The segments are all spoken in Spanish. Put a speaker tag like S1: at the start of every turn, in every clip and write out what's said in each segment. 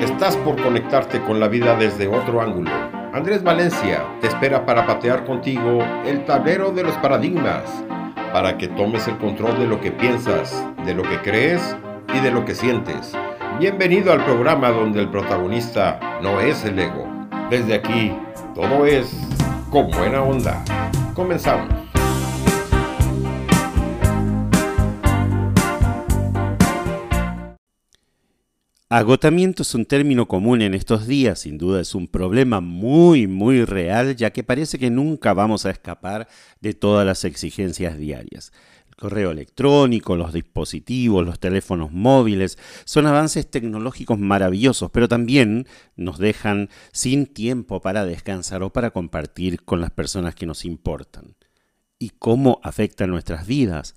S1: Estás por conectarte con la vida desde otro ángulo. Andrés Valencia te espera para patear contigo el tablero de los paradigmas, para que tomes el control de lo que piensas, de lo que crees y de lo que sientes. Bienvenido al programa donde el protagonista no es el ego. Desde aquí, todo es con buena onda. Comenzamos.
S2: Agotamiento es un término común en estos días, sin duda es un problema muy, muy real, ya que parece que nunca vamos a escapar de todas las exigencias diarias. El correo electrónico, los dispositivos, los teléfonos móviles, son avances tecnológicos maravillosos, pero también nos dejan sin tiempo para descansar o para compartir con las personas que nos importan. ¿Y cómo afectan nuestras vidas?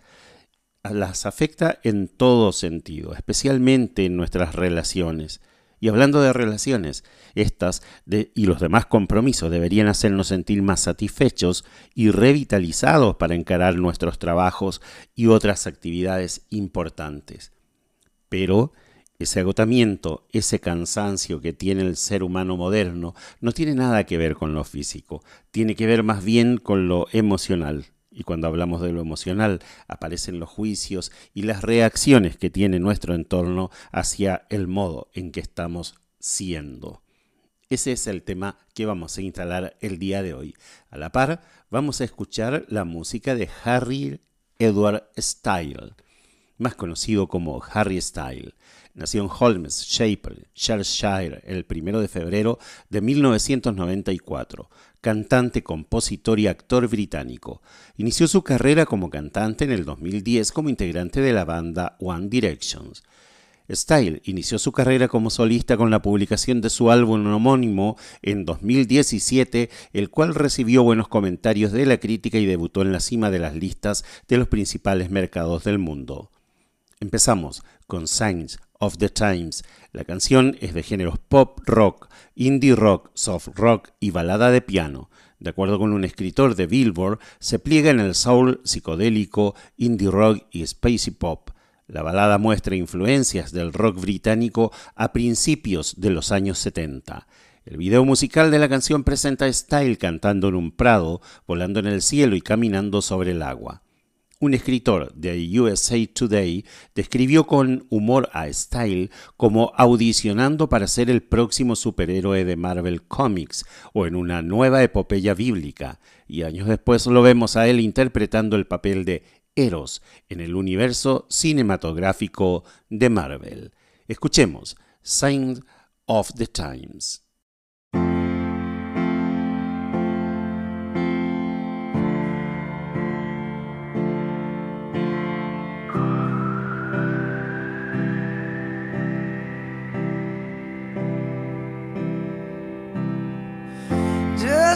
S2: Las afecta en todo sentido, especialmente en nuestras relaciones. Y hablando de relaciones, estas y los demás compromisos deberían hacernos sentir más satisfechos y revitalizados para encarar nuestros trabajos y otras actividades importantes. Pero ese agotamiento, ese cansancio que tiene el ser humano moderno, no tiene nada que ver con lo físico, tiene que ver más bien con lo emocional, y cuando hablamos de lo emocional, aparecen los juicios y las reacciones que tiene nuestro entorno hacia el modo en que estamos siendo. Ese es el tema que vamos a instalar el día de hoy. A la par, vamos a escuchar la música de Harry Edward Style, más conocido como Harry Style. Nació en Holmes, Shapel, Shire el 1 de febrero de 1994 cantante, compositor y actor británico. Inició su carrera como cantante en el 2010 como integrante de la banda One Direction. Style inició su carrera como solista con la publicación de su álbum homónimo en 2017, el cual recibió buenos comentarios de la crítica y debutó en la cima de las listas de los principales mercados del mundo. Empezamos con Signs of the Times. La canción es de géneros pop rock, indie rock, soft rock y balada de piano. De acuerdo con un escritor de Billboard, se pliega en el soul psicodélico, indie rock y spacey pop. La balada muestra influencias del rock británico a principios de los años 70. El video musical de la canción presenta a Style cantando en un prado, volando en el cielo y caminando sobre el agua. Un escritor de USA Today describió con humor a Style como audicionando para ser el próximo superhéroe de Marvel Comics o en una nueva epopeya bíblica, y años después lo vemos a él interpretando el papel de Eros en el universo cinematográfico de Marvel. Escuchemos Sign of the Times.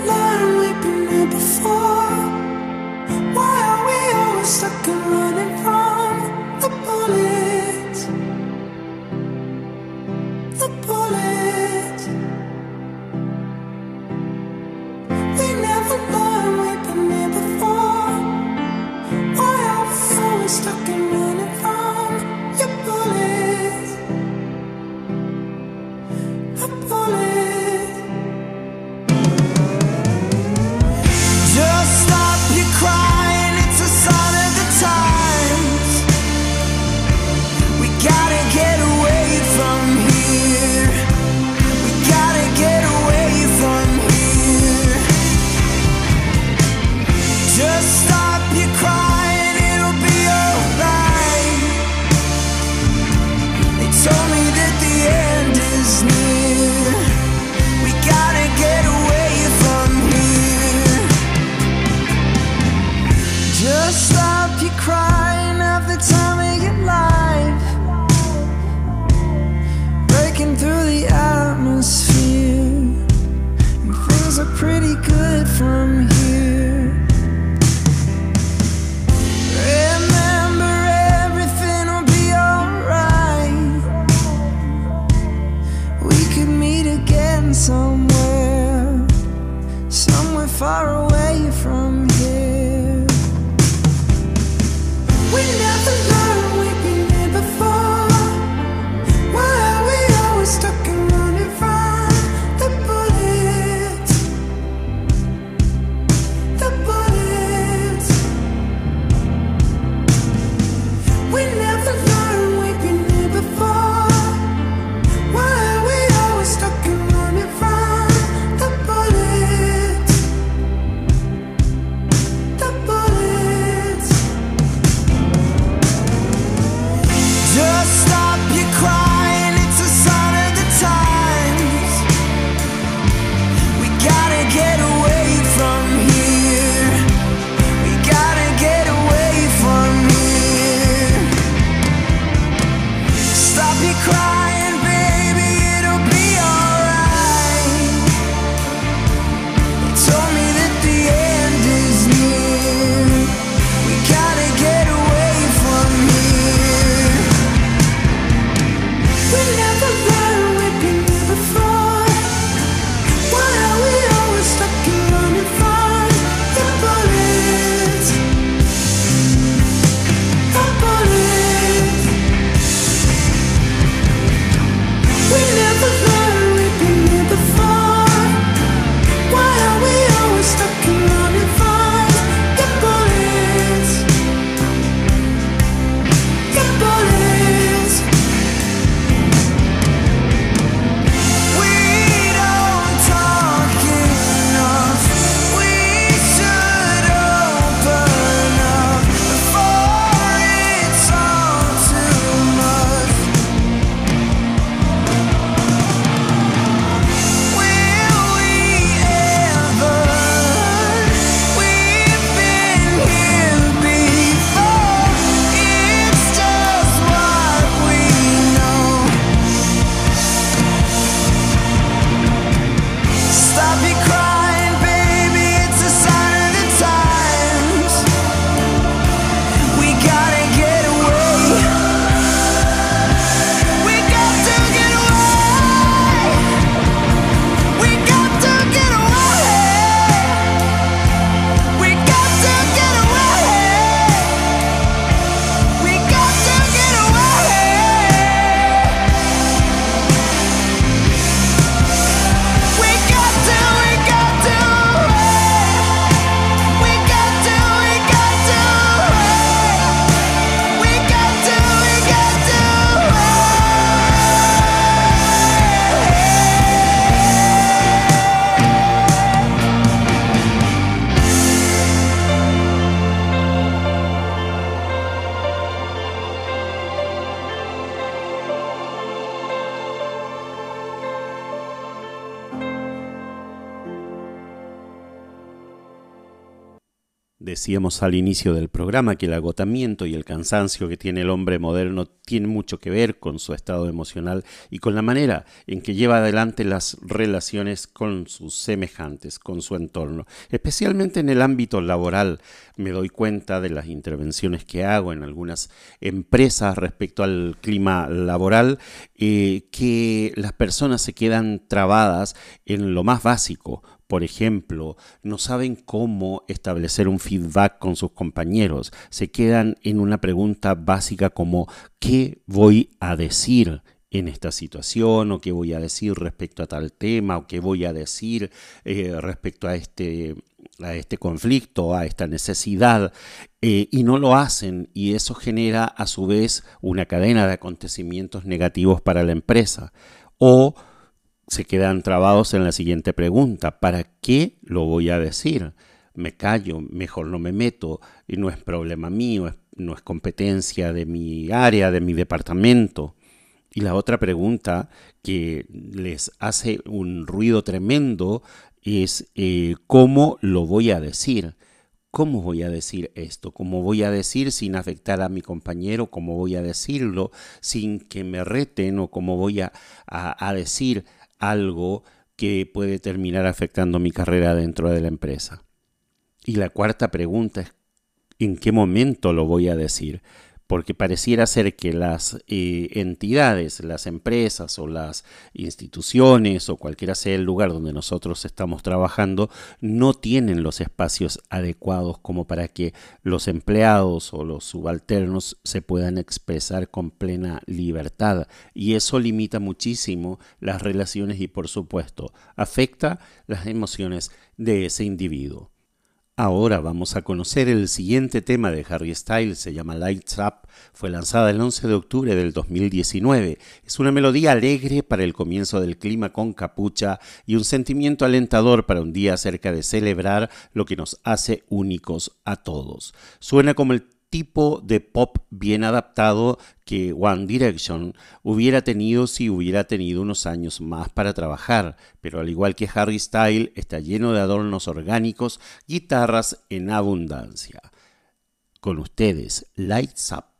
S3: We've been here before. Why are we always stuck and somewhere, somewhere far away.
S2: Decíamos al inicio del programa que el agotamiento y el cansancio que tiene el hombre moderno tiene mucho que ver con su estado emocional y con la manera en que lleva adelante las relaciones con sus semejantes, con su entorno. Especialmente en el ámbito laboral me doy cuenta de las intervenciones que hago en algunas empresas respecto al clima laboral, eh, que las personas se quedan trabadas en lo más básico por ejemplo, no saben cómo establecer un feedback con sus compañeros, se quedan en una pregunta básica como ¿qué voy a decir? en esta situación o qué voy a decir respecto a tal tema o qué voy a decir eh, respecto a este, a este conflicto, a esta necesidad, eh, y no lo hacen y eso genera a su vez una cadena de acontecimientos negativos para la empresa. O se quedan trabados en la siguiente pregunta, ¿para qué lo voy a decir? Me callo, mejor no me meto, y no es problema mío, no es competencia de mi área, de mi departamento. Y la otra pregunta que les hace un ruido tremendo es eh, ¿cómo lo voy a decir? ¿Cómo voy a decir esto? ¿Cómo voy a decir sin afectar a mi compañero? ¿Cómo voy a decirlo sin que me reten? ¿O cómo voy a, a decir algo que puede terminar afectando mi carrera dentro de la empresa. Y la cuarta pregunta es, ¿en qué momento lo voy a decir? Porque pareciera ser que las eh, entidades, las empresas o las instituciones o cualquiera sea el lugar donde nosotros estamos trabajando, no tienen los espacios adecuados como para que los empleados o los subalternos se puedan expresar con plena libertad. Y eso limita muchísimo las relaciones y por supuesto afecta las emociones de ese individuo. Ahora vamos a conocer el siguiente tema de Harry Styles, se llama Lights Up, fue lanzada el 11 de octubre del 2019. Es una melodía alegre para el comienzo del clima con capucha y un sentimiento alentador para un día cerca de celebrar lo que nos hace únicos a todos. Suena como el tipo de pop bien adaptado que One Direction hubiera tenido si hubiera tenido unos años más para trabajar, pero al igual que Harry Style está lleno de adornos orgánicos, guitarras en abundancia. Con ustedes, Lights Up.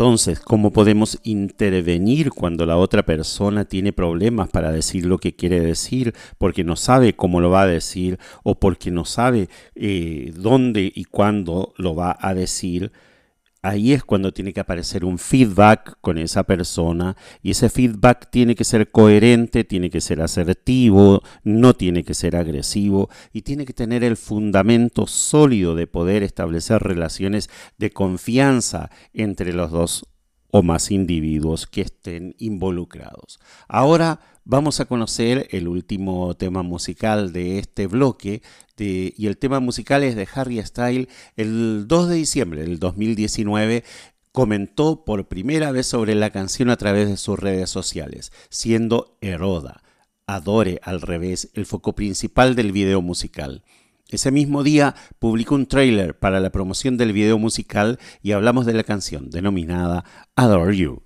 S2: Entonces, ¿cómo podemos intervenir cuando la otra persona tiene problemas para decir lo que quiere decir, porque no sabe cómo lo va a decir o porque no sabe eh, dónde y cuándo lo va a decir? Ahí es cuando tiene que aparecer un feedback con esa persona y ese feedback tiene que ser coherente, tiene que ser asertivo, no tiene que ser agresivo y tiene que tener el fundamento sólido de poder establecer relaciones de confianza entre los dos o más individuos que estén involucrados. Ahora vamos a conocer el último tema musical de este bloque y el tema musical es de Harry Style. El 2 de diciembre del 2019 comentó por primera vez sobre la canción a través de sus redes sociales, siendo Heroda, Adore al revés, el foco principal del video musical. Ese mismo día publicó un trailer para la promoción del video musical y hablamos de la canción denominada Adore You.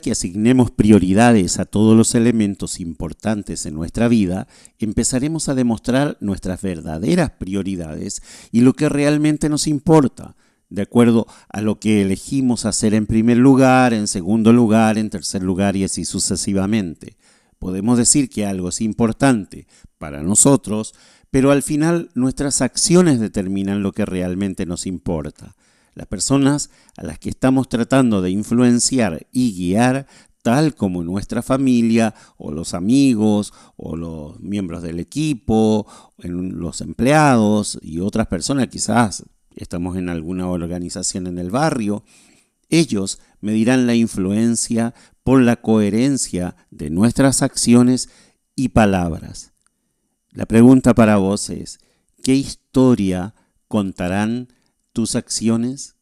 S2: Que asignemos prioridades a todos los elementos importantes en nuestra vida, empezaremos a demostrar nuestras verdaderas prioridades y lo que realmente nos importa, de acuerdo a lo que elegimos hacer en primer lugar, en segundo lugar, en tercer lugar y así sucesivamente. Podemos decir que algo es importante para nosotros, pero al final nuestras acciones determinan lo que realmente nos importa. Las personas a las que estamos tratando de influenciar y guiar, tal como nuestra familia o los amigos o los miembros del equipo, los empleados y otras personas, quizás estamos en alguna organización en el barrio, ellos medirán la influencia por la coherencia de nuestras acciones y palabras. La pregunta para vos es, ¿qué historia contarán tus acciones?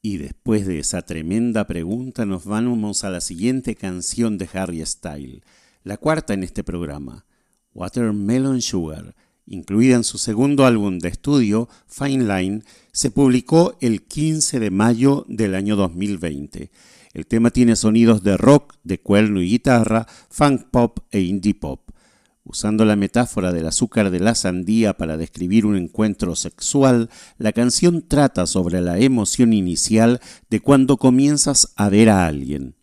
S2: Y después de esa tremenda pregunta nos vamos a la siguiente canción de Harry Style, la cuarta en este programa, Watermelon Sugar, incluida en su segundo álbum de estudio, Fine Line, se publicó el 15 de mayo del año 2020. El tema tiene sonidos de rock, de cuerno y guitarra, funk pop e indie pop. Usando la metáfora del azúcar de la sandía para describir un encuentro sexual, la canción trata sobre la emoción inicial de cuando comienzas a ver a alguien.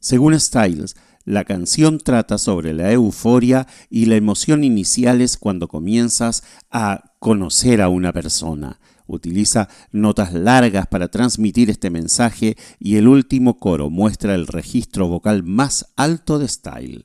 S2: Según Styles, la canción trata sobre la euforia y la emoción iniciales cuando comienzas a conocer a una persona. Utiliza notas largas para transmitir este mensaje y el último coro muestra el registro vocal más alto de Style.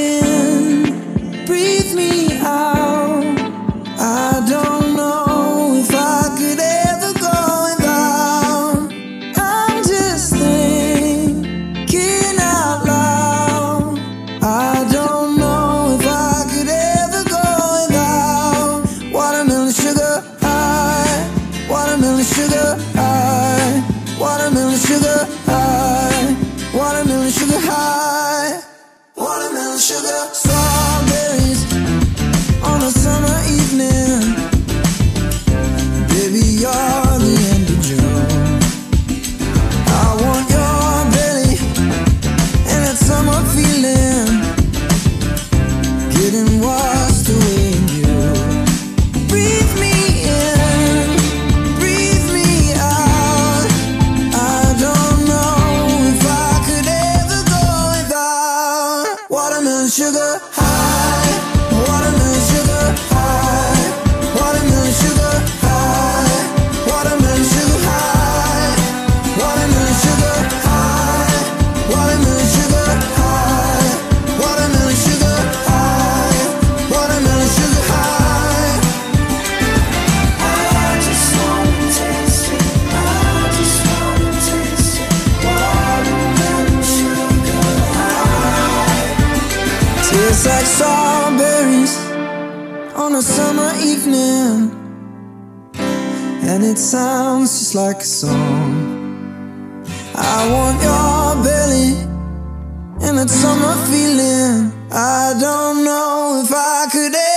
S3: I want your belly and that summer feeling. I don't know if I could ever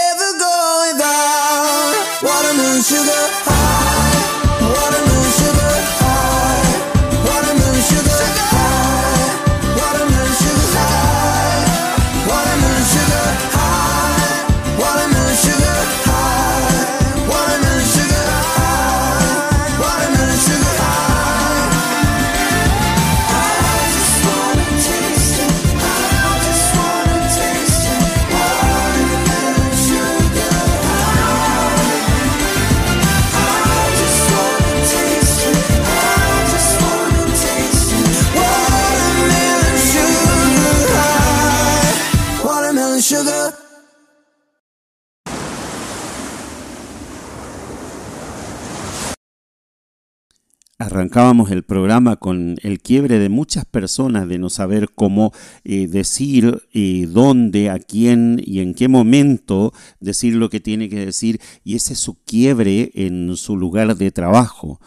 S2: Arrancábamos el programa con el quiebre de muchas personas de no saber cómo eh, decir eh, dónde, a quién y en qué momento decir lo que tiene que decir y ese es su quiebre en su lugar de trabajo.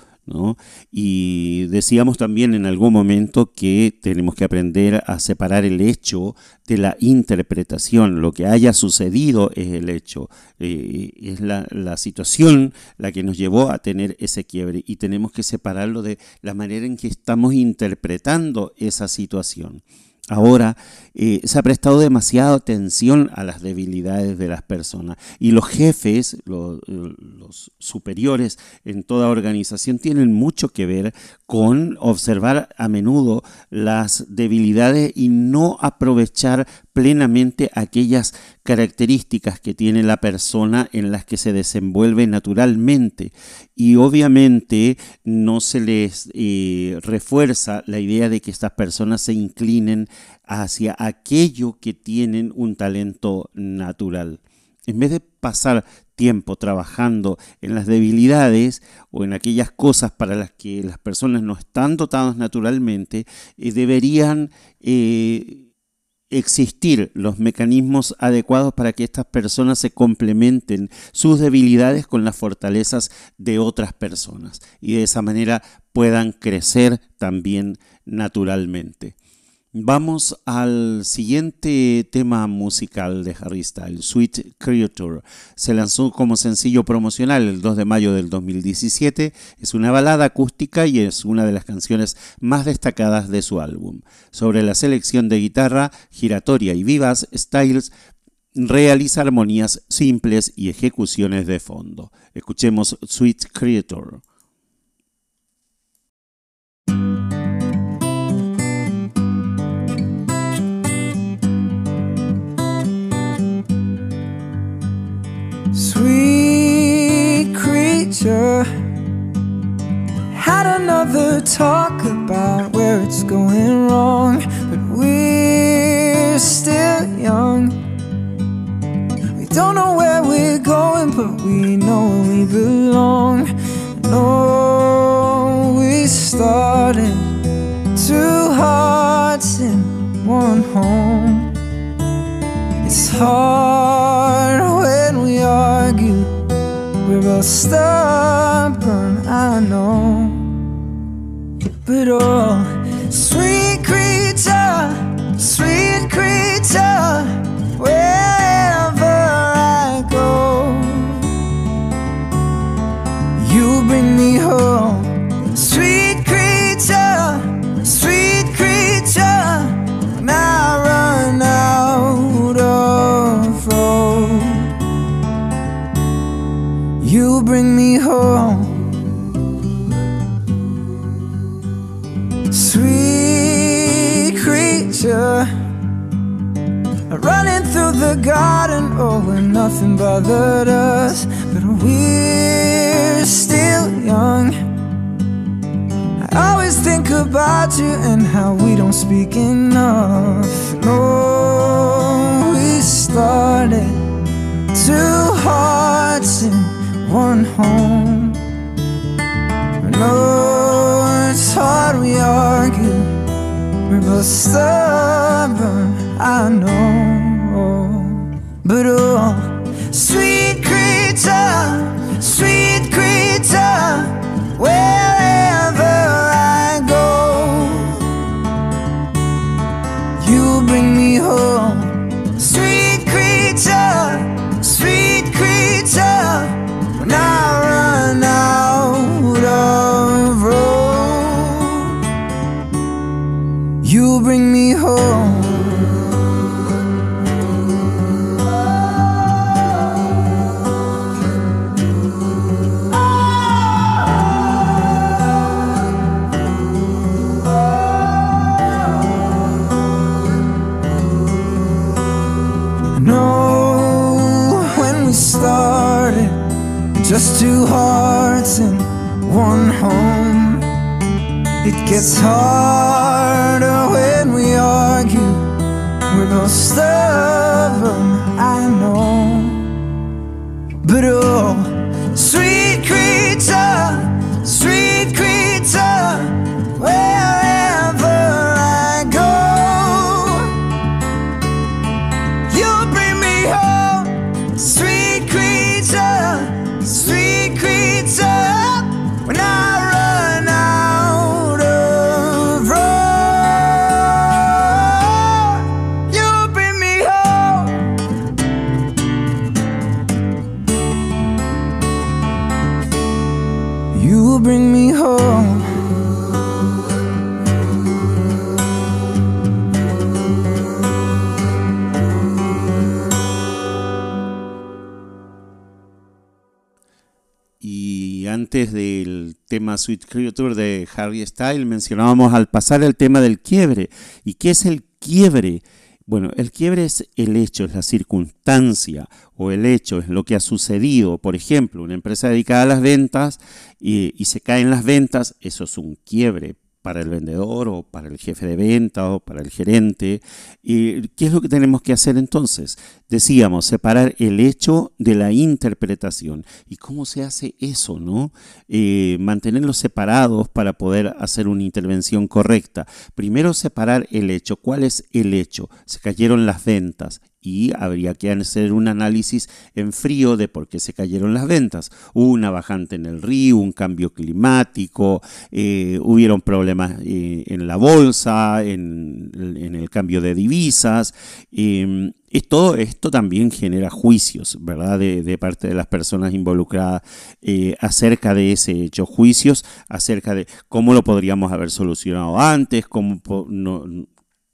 S2: Y decíamos también en algún momento que tenemos que aprender a separar el hecho de la interpretación. Lo que haya sucedido es el hecho, eh, es la, situación la que nos llevó a tener ese quiebre y tenemos que separarlo de la manera en que estamos interpretando esa situación. Ahora se ha prestado demasiada atención a las debilidades de las personas y los jefes, los superiores en toda organización tienen mucho que ver con observar a menudo las debilidades y no aprovechar plenamente aquellas características que tiene la persona en las que se desenvuelve naturalmente. Y obviamente no se les eh, refuerza la idea de que estas personas se inclinen hacia aquello que tienen un talento natural. En vez de pasar tiempo trabajando en las debilidades o en aquellas cosas para las que las personas no están dotadas naturalmente, eh, deberían eh, existir los mecanismos adecuados para que estas personas se complementen sus debilidades con las fortalezas de otras personas y de esa manera puedan crecer también naturalmente. Vamos al siguiente tema musical de Harry Styles, Sweet Creature. Se lanzó como sencillo promocional el 2 de mayo del 2017. Es una balada acústica y es una de las canciones más destacadas de su álbum. Sobre la selección de guitarra giratoria y vivas, Styles realiza armonías simples y ejecuciones de fondo. Escuchemos Sweet Creature.
S3: Creature Had another talk about where it's going wrong But we're still young. We don't know where we're going But we know we belong. No, we started Two hearts in one home. It's hard when we argue. We're both stubborn, bothered us, but we're still young. I always think about you and how we don't speak enough. No, we started two hearts in one home. No, it's hard we argue. We're both stubborn, I know. But oh, sweet creature, sweet creature, wherever gets harder when we argue. We're both stubborn
S2: tema Creature de Harry Styles, mencionábamos al pasar el tema del quiebre. ¿Y qué es el quiebre? Bueno, el quiebre es el hecho, es la circunstancia o el hecho, es lo que ha sucedido. Por ejemplo, una empresa dedicada a las ventas y, y se caen las ventas, eso es un quiebre para el vendedor o para el jefe de venta o para el gerente. ¿Y ¿Qué es lo que tenemos que hacer entonces? Decíamos, separar el hecho de la interpretación. ¿Y cómo se hace eso? no? Eh, mantenerlos separados para poder hacer una intervención correcta. Primero separar el hecho. ¿Cuál es el hecho? Se cayeron las ventas y habría que hacer un análisis en frío de por qué se cayeron las ventas. Hubo una bajante en el río, un cambio climático, eh, hubieron problemas eh, en la bolsa, en, el cambio de divisas. Eh, y todo esto también genera juicios, ¿verdad? De, de parte de las personas involucradas eh, acerca de ese hecho, juicios acerca de cómo lo podríamos haber solucionado antes, cómo no,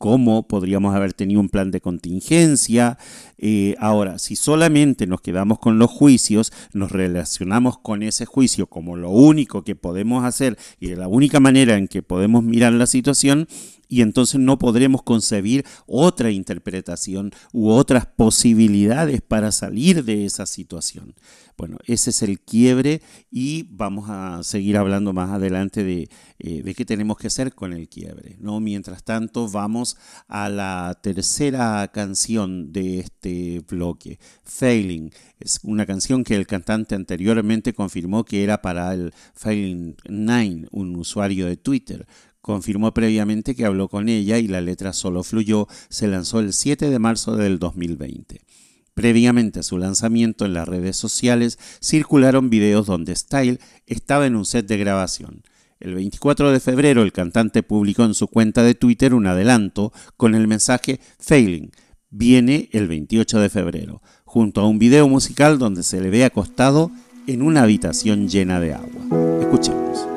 S2: cómo podríamos haber tenido un plan de contingencia. Eh, ahora, si solamente nos quedamos con los juicios, nos relacionamos con ese juicio como lo único que podemos hacer y de la única manera en que podemos mirar la situación, y entonces no podremos concebir otra interpretación u otras posibilidades para salir de esa situación. Bueno, ese es el quiebre y vamos a seguir hablando más adelante de, eh, de qué tenemos que hacer con el quiebre. ¿no? Mientras tanto, vamos a la tercera canción de este bloque, Failing. Es una canción que el cantante anteriormente confirmó que era para el Failing 9, un usuario de Twitter confirmó previamente que habló con ella y la letra solo fluyó, se lanzó el 7 de marzo del 2020. Previamente a su lanzamiento en las redes sociales circularon videos donde Style estaba en un set de grabación. El 24 de febrero el cantante publicó en su cuenta de Twitter un adelanto con el mensaje Failing. Viene el 28 de febrero, junto a un video musical donde se le ve acostado en una habitación llena de agua. Escuchemos.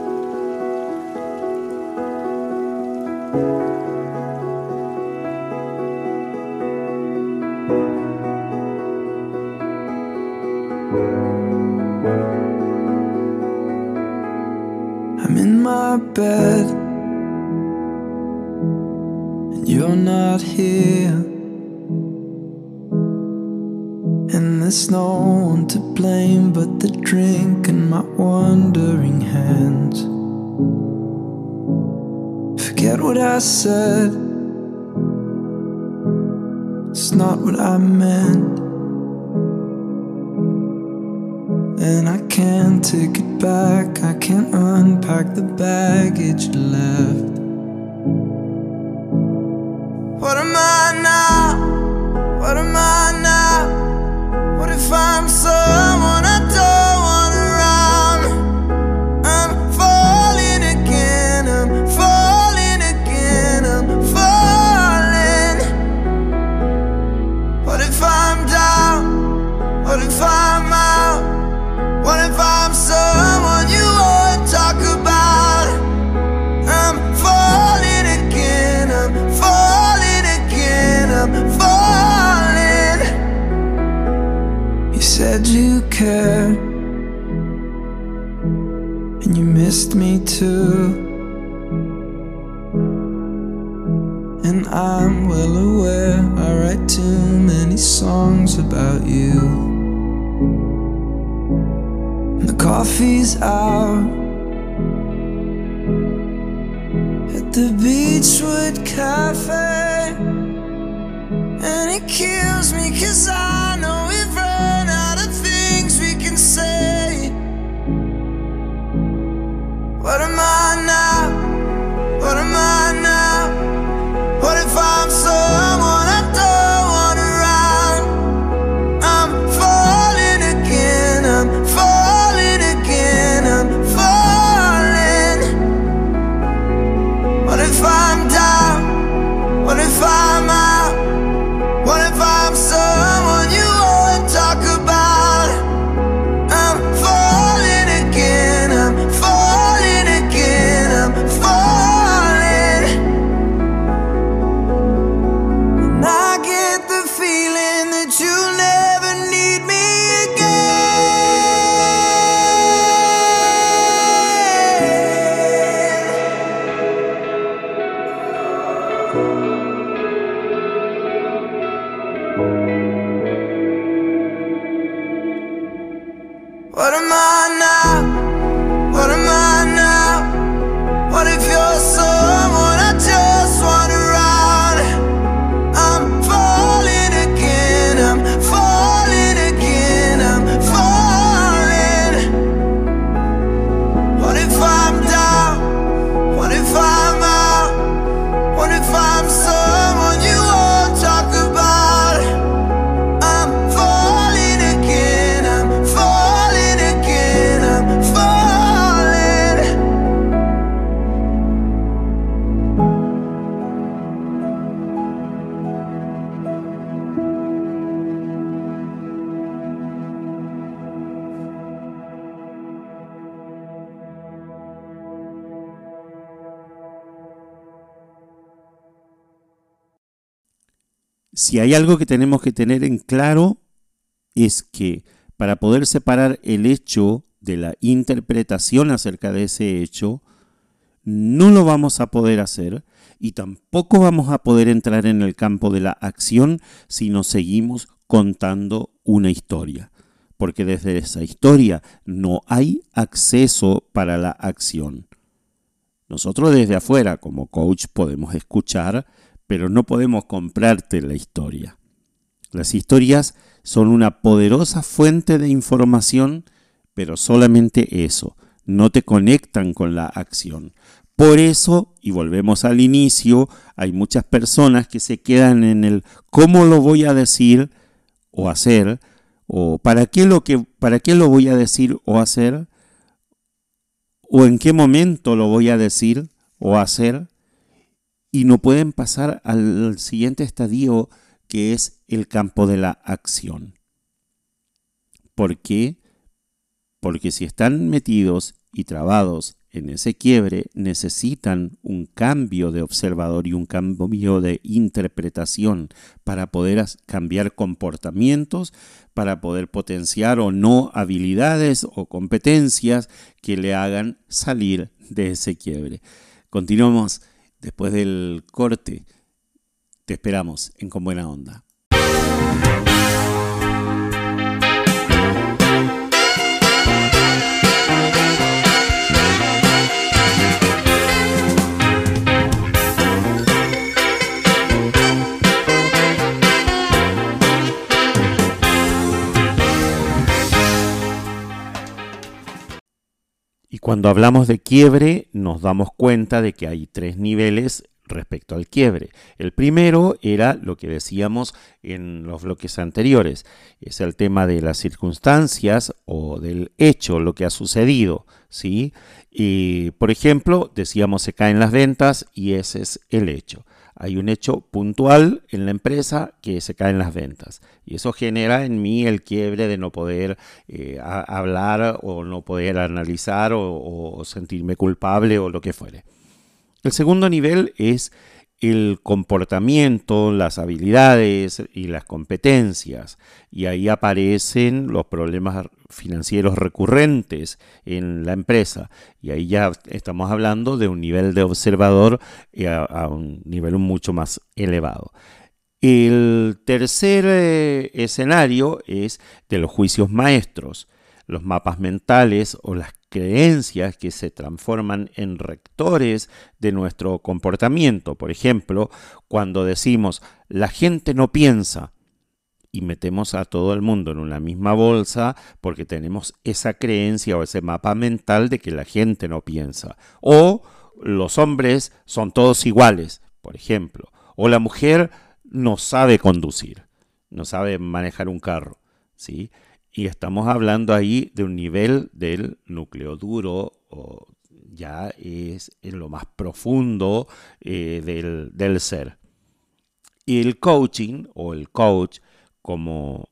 S3: But the drink and my wandering hands. Forget what I said, it's not what I meant. And I can't take it back, I can't unpack the baggage left. What am I now? What am I now? What if I'm someone too. And I'm well aware I write too many songs about you. The coffee's out at the Beachwood Cafe, and it kills me cause I know
S2: Si hay algo que tenemos que tener en claro es que para poder separar el hecho de la interpretación acerca de ese hecho, no lo vamos a poder hacer y tampoco vamos a poder entrar en el campo de la acción si nos seguimos contando una historia. Porque desde esa historia no hay acceso para la acción. Nosotros desde afuera, como coach, podemos escuchar, pero no podemos comprarte la historia. Las historias son una poderosa fuente de información, pero solamente eso, no te conectan con la acción. Por eso, y volvemos al inicio, hay muchas personas que se quedan en el cómo lo voy a decir o hacer, o para qué lo, que, para qué lo voy a decir o hacer, o en qué momento lo voy a decir o hacer, y no pueden pasar al siguiente estadio que es el campo de la acción. ¿Por qué? Porque si están metidos y trabados en ese quiebre, necesitan un cambio de observador y un cambio de interpretación para poder cambiar comportamientos, para poder potenciar o no habilidades o competencias que le hagan salir de ese quiebre. Continuamos después del corte. Te esperamos en Con Buena Onda. Cuando hablamos de quiebre, nos damos cuenta de que hay tres niveles respecto al quiebre. El primero era lo que decíamos en los bloques anteriores, es el tema de las circunstancias o del hecho, lo que ha sucedido, ¿sí? Y, por ejemplo, decíamos se caen las ventas y ese es el hecho. Hay un hecho puntual en la empresa que se caen las ventas. Y eso genera en mí el quiebre de no poder eh, hablar o no poder analizar o sentirme culpable o lo que fuere. El segundo nivel es el comportamiento, las habilidades y las competencias. Y ahí aparecen los problemas financieros recurrentes en la empresa. Y ahí ya estamos hablando de un nivel de observador eh, a, a un nivel mucho más elevado. El tercer eh, escenario es de los juicios maestros, los mapas mentales o las creencias que se transforman en rectores de nuestro comportamiento. Por ejemplo, cuando decimos la gente no piensa y metemos a todo el mundo en una misma bolsa porque tenemos esa creencia o ese mapa mental de que la gente no piensa. O los hombres son todos iguales, por ejemplo. O la mujer no sabe conducir, no sabe manejar un carro, ¿sí? Y estamos hablando ahí de un nivel del núcleo duro o ya es en lo más profundo eh, del, del ser. Y el coaching o el coach como,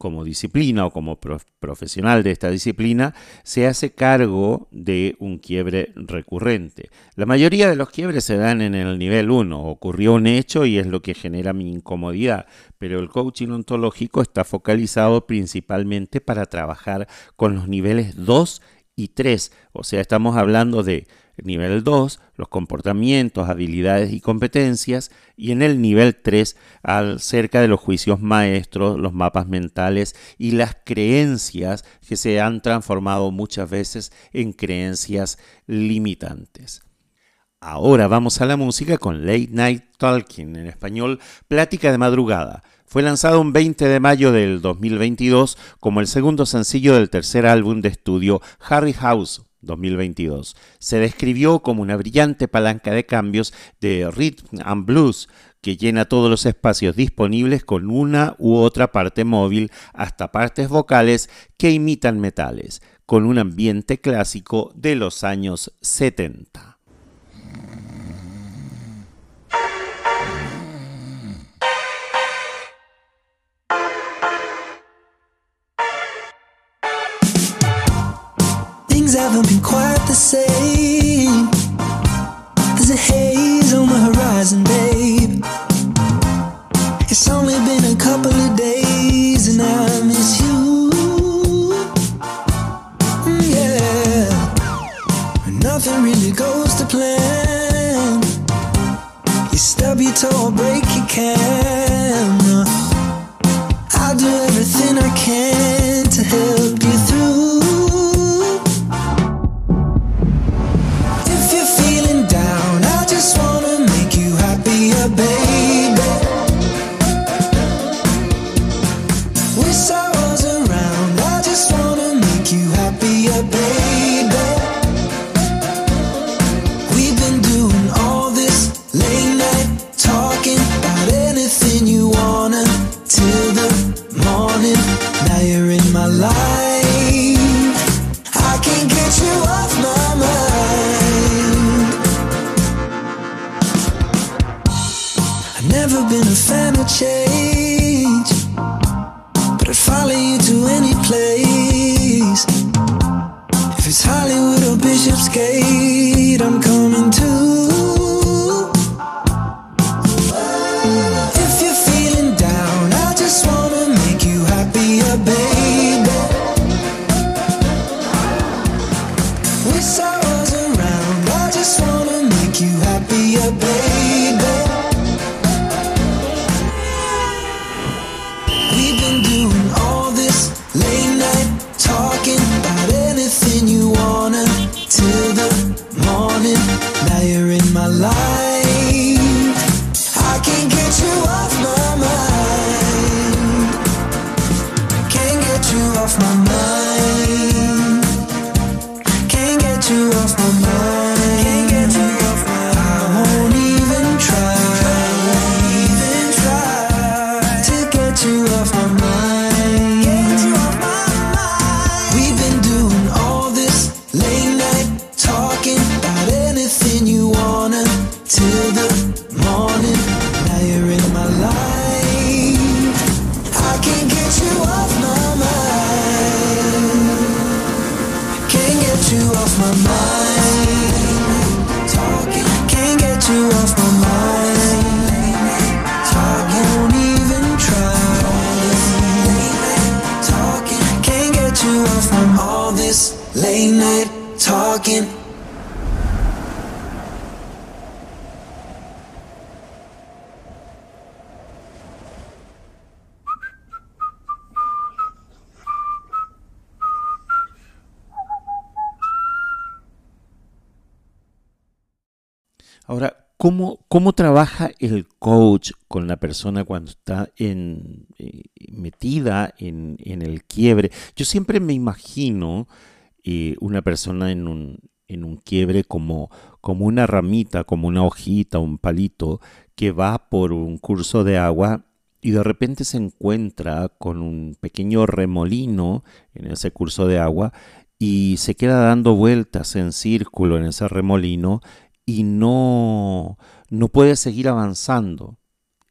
S2: como disciplina o como prof- profesional de esta disciplina se hace cargo de un quiebre recurrente. La mayoría de los quiebres se dan en el nivel 1. Ocurrió un hecho y es lo que genera mi incomodidad, pero el coaching ontológico está focalizado principalmente para trabajar con los niveles 2 y 3. O sea, estamos hablando de nivel 2, los comportamientos, habilidades y competencias, y en el nivel 3, acerca de los juicios maestros, los mapas mentales y las creencias que se han transformado muchas veces en creencias limitantes. Ahora vamos a la música con Late Night Talking, en español, Plática de Madrugada. Fue lanzado un 20 de mayo del 2022 como el segundo sencillo del tercer álbum de estudio Harry House 2022. Se describió como una brillante palanca de cambios de rhythm and blues que llena todos los espacios disponibles con una u otra parte móvil hasta partes vocales que imitan metales, con un ambiente clásico de los años 70.
S3: Quite the same. There's a haze on the horizon, babe. It's only been a couple of days and I miss you. Mm, yeah, nothing really goes to plan. You stub your toe, break your camera. my life.
S2: ¿Cómo trabaja el coach con la persona cuando está en, eh, metida en, el quiebre? Yo siempre me imagino eh, una persona en un, quiebre como una ramita, como una hojita, un palito, que va por un curso de agua y de repente se encuentra con un pequeño remolino en ese curso de agua y se queda dando vueltas en círculo en ese remolino y no no puede seguir avanzando.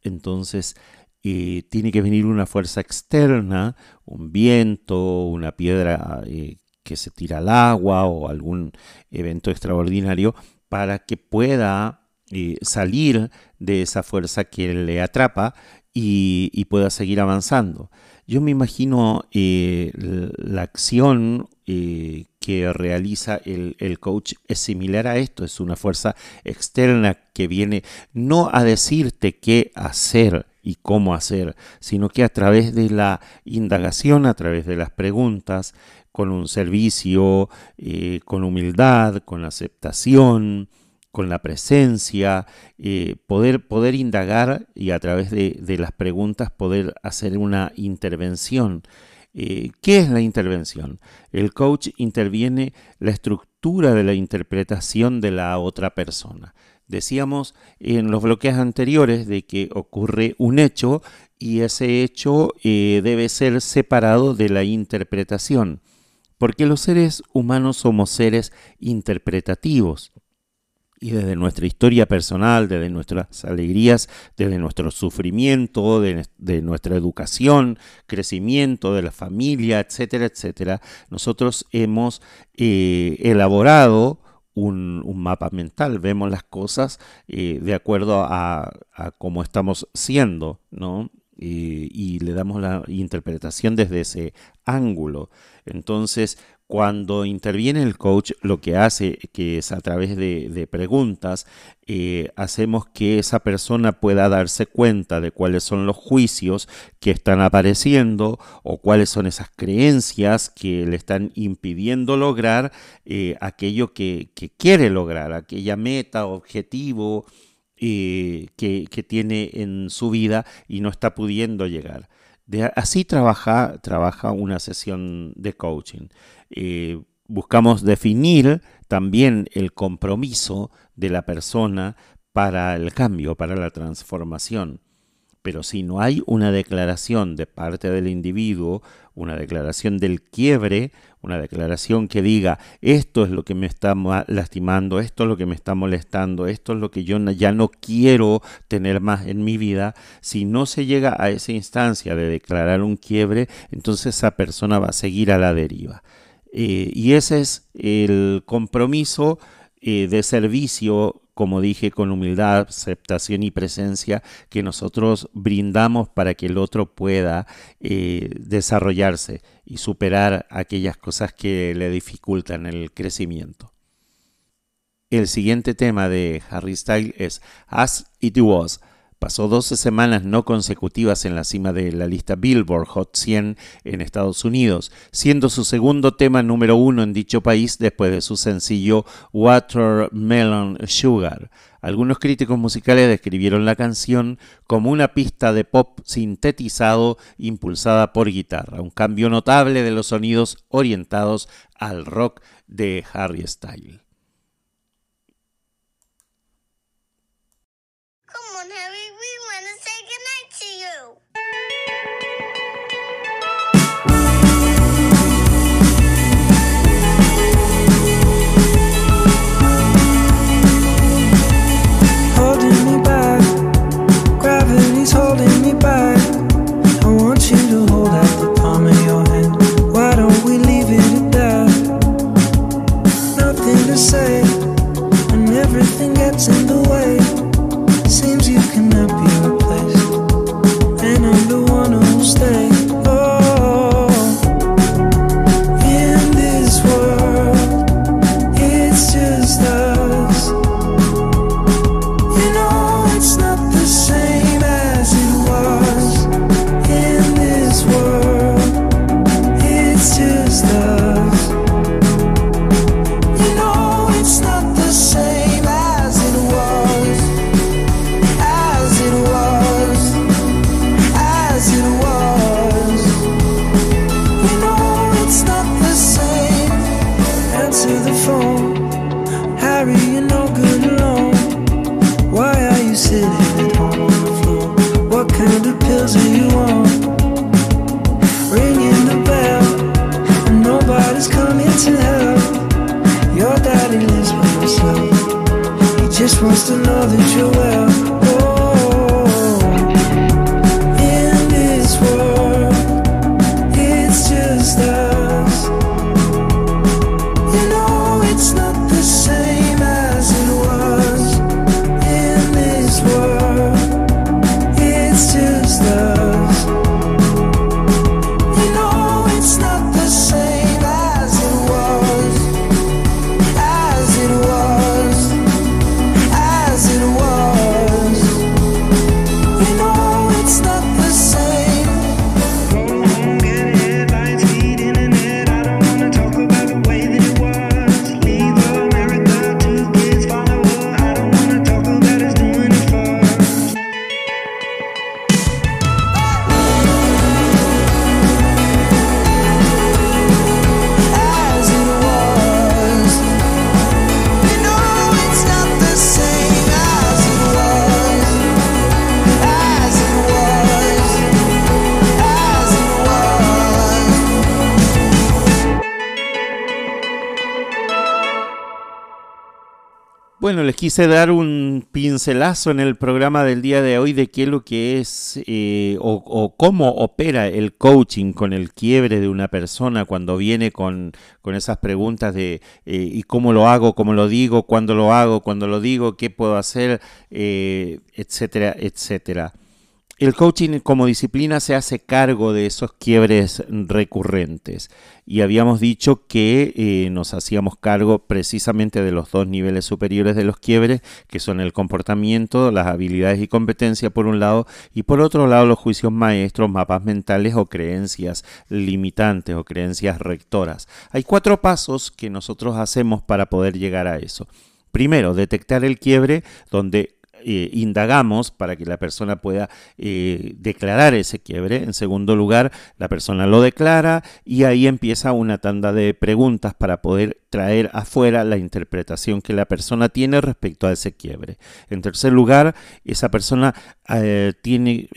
S2: Entonces eh, tiene que venir una fuerza externa, un viento, una piedra eh, que se tira al agua o algún evento extraordinario para que pueda eh, salir de esa fuerza que le atrapa y, pueda seguir avanzando. Yo me imagino la acción eh, que realiza el, coach es similar a esto, es una fuerza externa que viene no a decirte qué hacer y cómo hacer, sino que a través de la indagación, a través de las preguntas, con un servicio, eh, con humildad, con aceptación, con la presencia, eh, poder, poder indagar y a través de las preguntas poder hacer una intervención. Eh, ¿Qué es la intervención? El coach interviene la estructura de la interpretación de la otra persona. Decíamos en los bloques anteriores de que ocurre un hecho y ese hecho eh, debe ser separado de la interpretación, porque los seres humanos somos seres interpretativos. Y desde nuestra historia personal, desde nuestras alegrías, desde nuestro sufrimiento, de, nuestra educación, crecimiento de la familia, etcétera, etcétera, nosotros hemos eh, elaborado un, un, mapa mental, vemos las cosas eh, de acuerdo a, a, cómo estamos siendo, ¿no? Eh, y le damos la interpretación desde ese ángulo. Entonces, cuando interviene el coach, lo que hace, que es a través de, preguntas, eh, hacemos que esa persona pueda darse cuenta de cuáles son los juicios que están apareciendo o cuáles son esas creencias que le están impidiendo lograr eh, aquello que, quiere lograr, aquella meta, objetivo eh, que tiene en su vida y no está pudiendo llegar. Así trabaja, trabaja una sesión de coaching. Eh, buscamos definir también el compromiso de la persona para el cambio, para la transformación. Pero si no hay una declaración de parte del individuo, una declaración del quiebre, una declaración que diga esto es lo que me está lastimando, esto es lo que me está molestando, esto es lo que yo ya no quiero tener más en mi vida, si no se llega a esa instancia de declarar un quiebre, entonces esa persona va a seguir a la deriva. Eh, y ese es el compromiso eh, de servicio como dije, con humildad, aceptación y presencia que nosotros brindamos para que el otro pueda eh, desarrollarse y superar aquellas cosas que le dificultan el crecimiento. El siguiente tema de Harry Styles es As It Was. Pasó 12 semanas no consecutivas en la cima de la lista Billboard Hot 100 en Estados Unidos, siendo su segundo tema número uno en dicho país después de su sencillo Watermelon Sugar. Algunos críticos musicales describieron la canción como una pista de pop sintetizado impulsada por guitarra, un cambio notable de los sonidos orientados al rock de Harry Styles.
S3: to you.
S2: Bueno, les quise dar un pincelazo en el programa del día de hoy de qué es lo que es eh, o, cómo opera el coaching con el quiebre de una persona cuando viene con, con esas preguntas de eh, ¿y cómo lo hago? ¿Cómo lo digo? ¿Cuándo lo hago? ¿Cuándo lo digo? ¿Qué puedo hacer? Eh, etcétera, etcétera. El coaching como disciplina se hace cargo de esos quiebres recurrentes y habíamos dicho que eh, nos hacíamos cargo precisamente de los dos niveles superiores de los quiebres, que son el comportamiento, las habilidades y competencias por un lado y por otro lado los juicios maestros, mapas mentales o creencias limitantes o creencias rectoras. Hay cuatro pasos que nosotros hacemos para poder llegar a eso. Primero, detectar el quiebre donde eh, indagamos para que la persona pueda eh, declarar ese quiebre. En segundo lugar, la persona lo declara y ahí empieza una tanda de preguntas para poder traer afuera la interpretación que la persona tiene respecto a ese quiebre. En tercer lugar, esa persona eh, tiene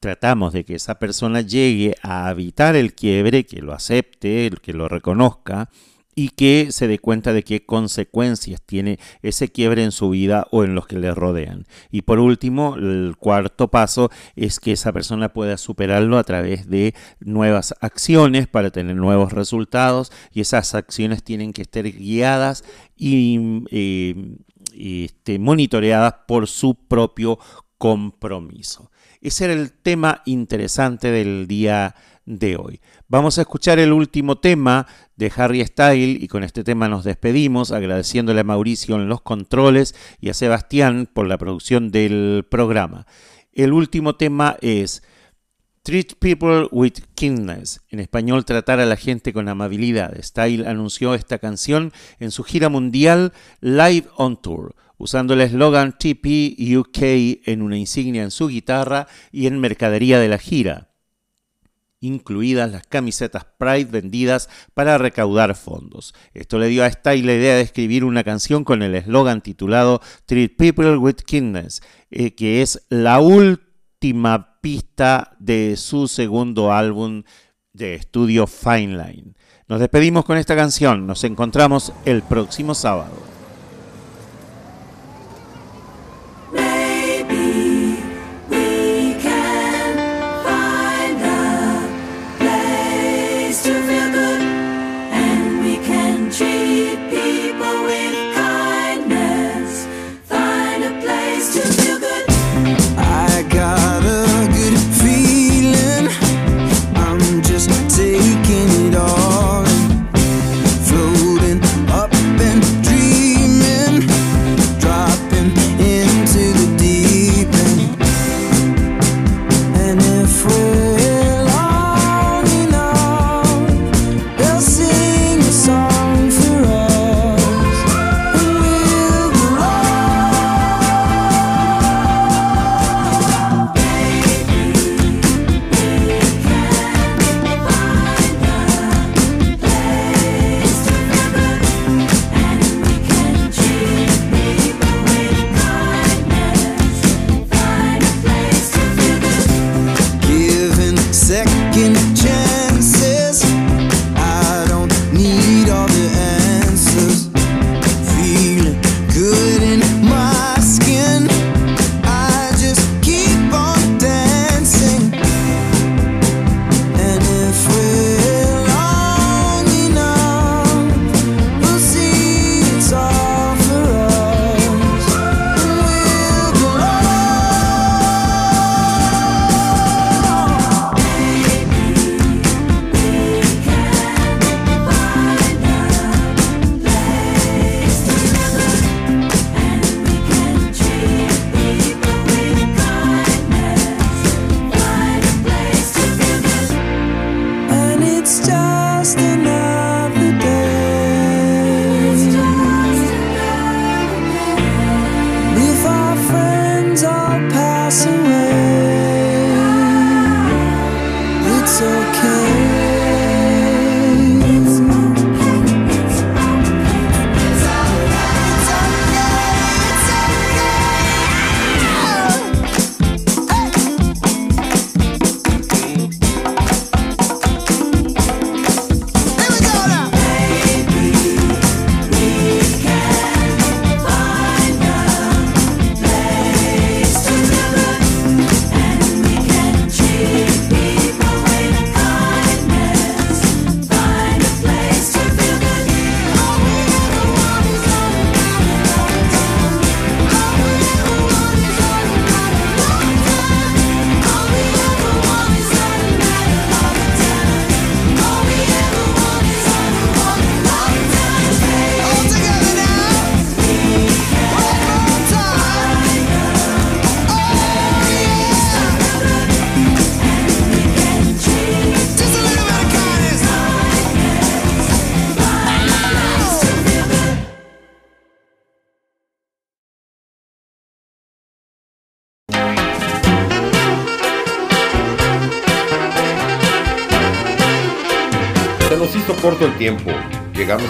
S2: tratamos de que esa persona llegue a habitar el quiebre, que lo acepte, que lo reconozca y que se dé cuenta de qué consecuencias tiene ese quiebre en su vida o en los que le rodean. Y por último, el cuarto paso es que esa persona pueda superarlo a través de nuevas acciones para tener nuevos resultados y esas acciones tienen que estar guiadas y eh, este, monitoreadas por su propio compromiso. Ese era el tema interesante del día de hoy. Vamos a escuchar el último tema de Harry Style y con este tema nos despedimos agradeciéndole a Mauricio en los controles y a Sebastián por la producción del programa. El último tema es Treat People with Kindness, en español tratar a la gente con amabilidad. Style anunció esta canción en su gira mundial Live on Tour usando el eslogan TP UK en una insignia en su guitarra y en mercadería de la gira incluidas las camisetas Pride vendidas para recaudar fondos. Esto le dio a Style la idea de escribir una canción con el eslogan titulado Treat People with Kindness, eh, que es la última pista de su segundo álbum de estudio Fine Line. Nos despedimos con esta canción, nos encontramos el próximo sábado.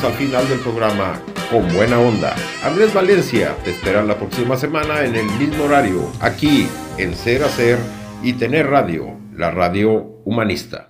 S1: Al final del programa con buena onda. Andrés Valencia te espera la próxima semana en el mismo horario, aquí en Ser Hacer y Tener Radio, la radio humanista.